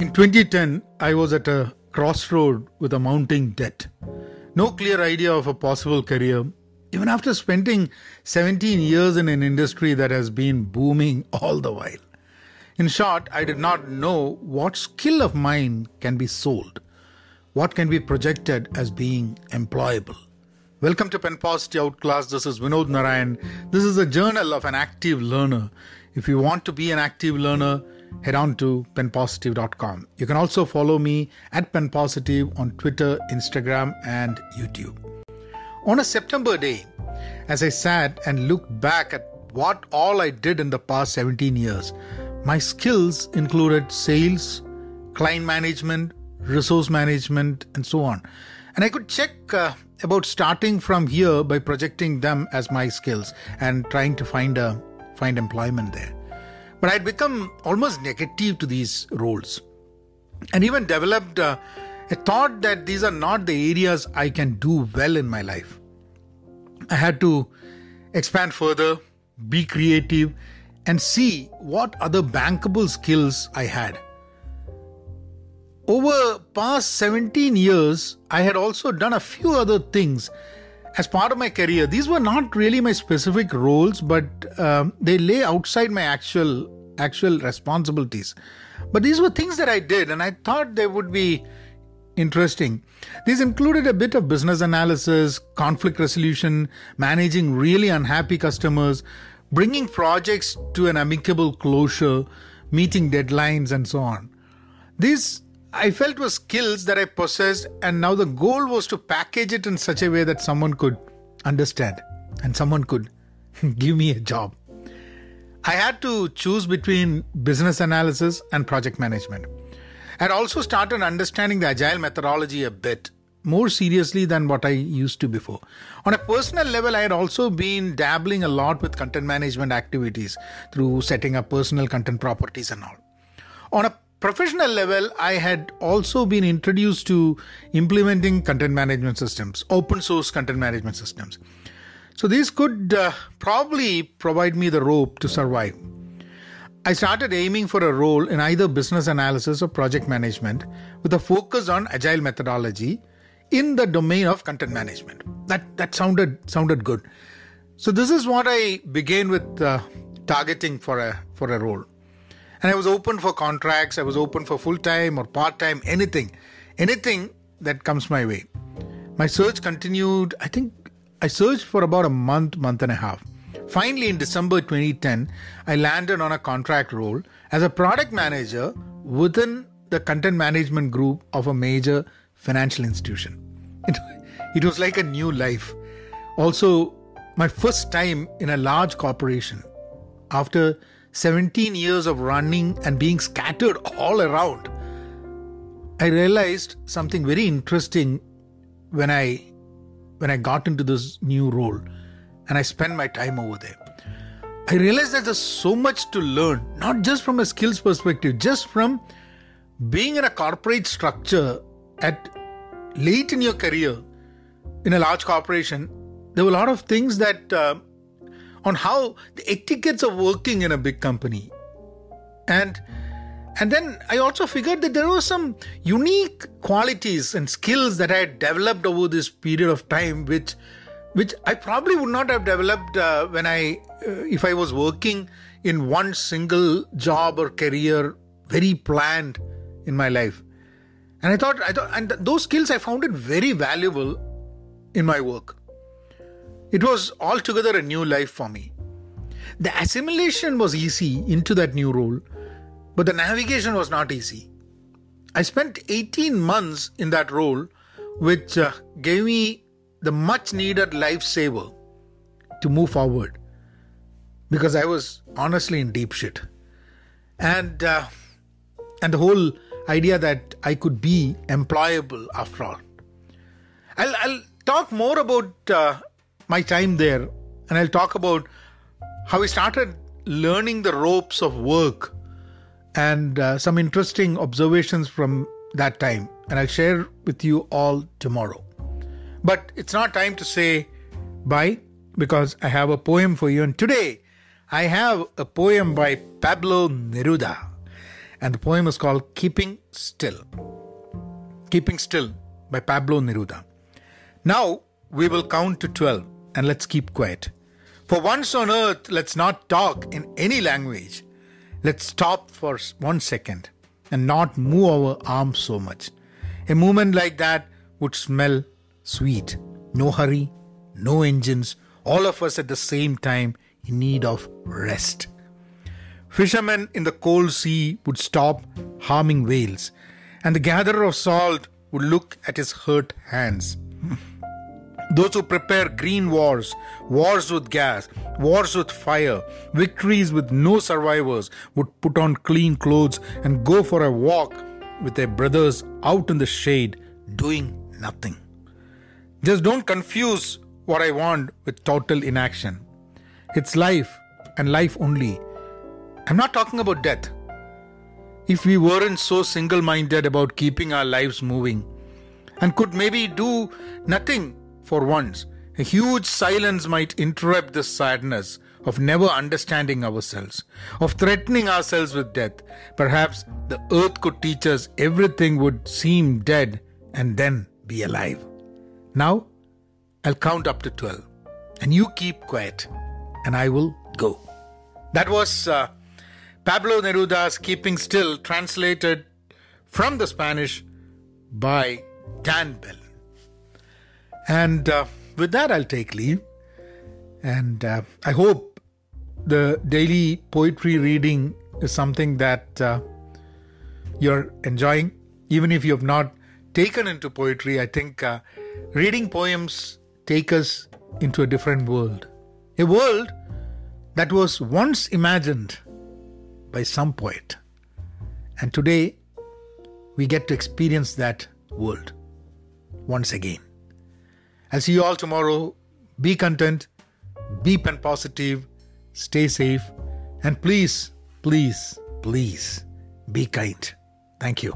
In 2010, I was at a crossroad with a mounting debt. No clear idea of a possible career, even after spending 17 years in an industry that has been booming all the while. In short, I did not know what skill of mine can be sold, what can be projected as being employable. Welcome to Pen Outclass. This is Vinod Narayan. This is a journal of an active learner. If you want to be an active learner, head on to penpositive.com. You can also follow me at penpositive on Twitter, Instagram, and YouTube. On a September day, as I sat and looked back at what all I did in the past 17 years, my skills included sales, client management, resource management, and so on. And I could check uh, about starting from here by projecting them as my skills and trying to find a find employment there. But I'd become almost negative to these roles and even developed uh, a thought that these are not the areas I can do well in my life. I had to expand further, be creative, and see what other bankable skills I had. Over past 17 years, I had also done a few other things as part of my career, these were not really my specific roles, but um, they lay outside my actual actual responsibilities. But these were things that I did, and I thought they would be interesting. These included a bit of business analysis, conflict resolution, managing really unhappy customers, bringing projects to an amicable closure, meeting deadlines, and so on. These I felt were skills that I possessed, and now the goal was to package it in such a way that someone could understand and someone could give me a job. I had to choose between business analysis and project management. I had also started understanding the agile methodology a bit more seriously than what I used to before. On a personal level, I had also been dabbling a lot with content management activities through setting up personal content properties and all. On a professional level, I had also been introduced to implementing content management systems, open source content management systems. So these could uh, probably provide me the rope to survive. I started aiming for a role in either business analysis or project management with a focus on agile methodology in the domain of content management. That that sounded sounded good. So this is what I began with uh, targeting for a for a role. And I was open for contracts, I was open for full time or part time, anything, anything that comes my way. My search continued, I think I searched for about a month, month and a half. Finally, in December 2010, I landed on a contract role as a product manager within the content management group of a major financial institution. It, it was like a new life. Also, my first time in a large corporation after 17 years of running and being scattered all around, I realized something very interesting when I when I got into this new role and I spent my time over there. I realized that there's so much to learn, not just from a skills perspective, just from being in a corporate structure at late in your career in a large corporation. There were a lot of things that uh, on how the etiquettes of working in a big company. And and then I also figured that there were some unique qualities and skills that I had developed over this period of time, which which I probably would not have developed uh, when I uh, if I was working in one single job or career, very planned in my life. And I thought I thought and those skills I found it very valuable in my work. It was altogether a new life for me. The assimilation was easy into that new role, but the navigation was not easy. I spent 18 months in that role, which uh, gave me the much needed lifesaver to move forward because I was honestly in deep shit. And, uh, and the whole idea that I could be employable after all. I'll, I'll talk more about uh, my time there and I'll talk about how I started learning the ropes of work and uh, some interesting observations from that time. And I'll share with you all tomorrow. But it's not time to say bye because I have a poem for you. And today I have a poem by Pablo Neruda. and the poem is called Keeping Still. Keeping Still by Pablo Neruda. Now we will count to 12 and let's keep quiet. For once on earth, let's not talk in any language. Let's stop for one second and not move our arms so much. A movement like that would smell sweet. No hurry, no engines, all of us at the same time in need of rest. Fishermen in the cold sea would stop harming whales, and the gatherer of salt would look at his hurt hands. Those who prepare green wars, wars with gas, wars with fire, victories with no survivors would put on clean clothes and go for a walk with their brothers out in the shade doing nothing. Just don't confuse what I want with total inaction. It's life and life only. I'm not talking about death. If we weren't so single minded about keeping our lives moving and could maybe do nothing for once, a huge silence might interrupt this sadness of never understanding ourselves, of threatening ourselves with death. Perhaps the earth could teach us everything would seem dead and then be alive. Now, I'll count up to 12 and you keep quiet and I will go. That was uh, Pablo Neruda's Keeping Still, translated from the Spanish by Dan Bell. And uh, with that, I'll take leave. And uh, I hope the daily poetry reading is something that uh, you're enjoying. Even if you have not taken into poetry, I think uh, reading poems take us into a different world. A world that was once imagined by some poet. And today, we get to experience that world once again. I'll see you all tomorrow. Be content, be pen positive, stay safe, and please, please, please be kind. Thank you.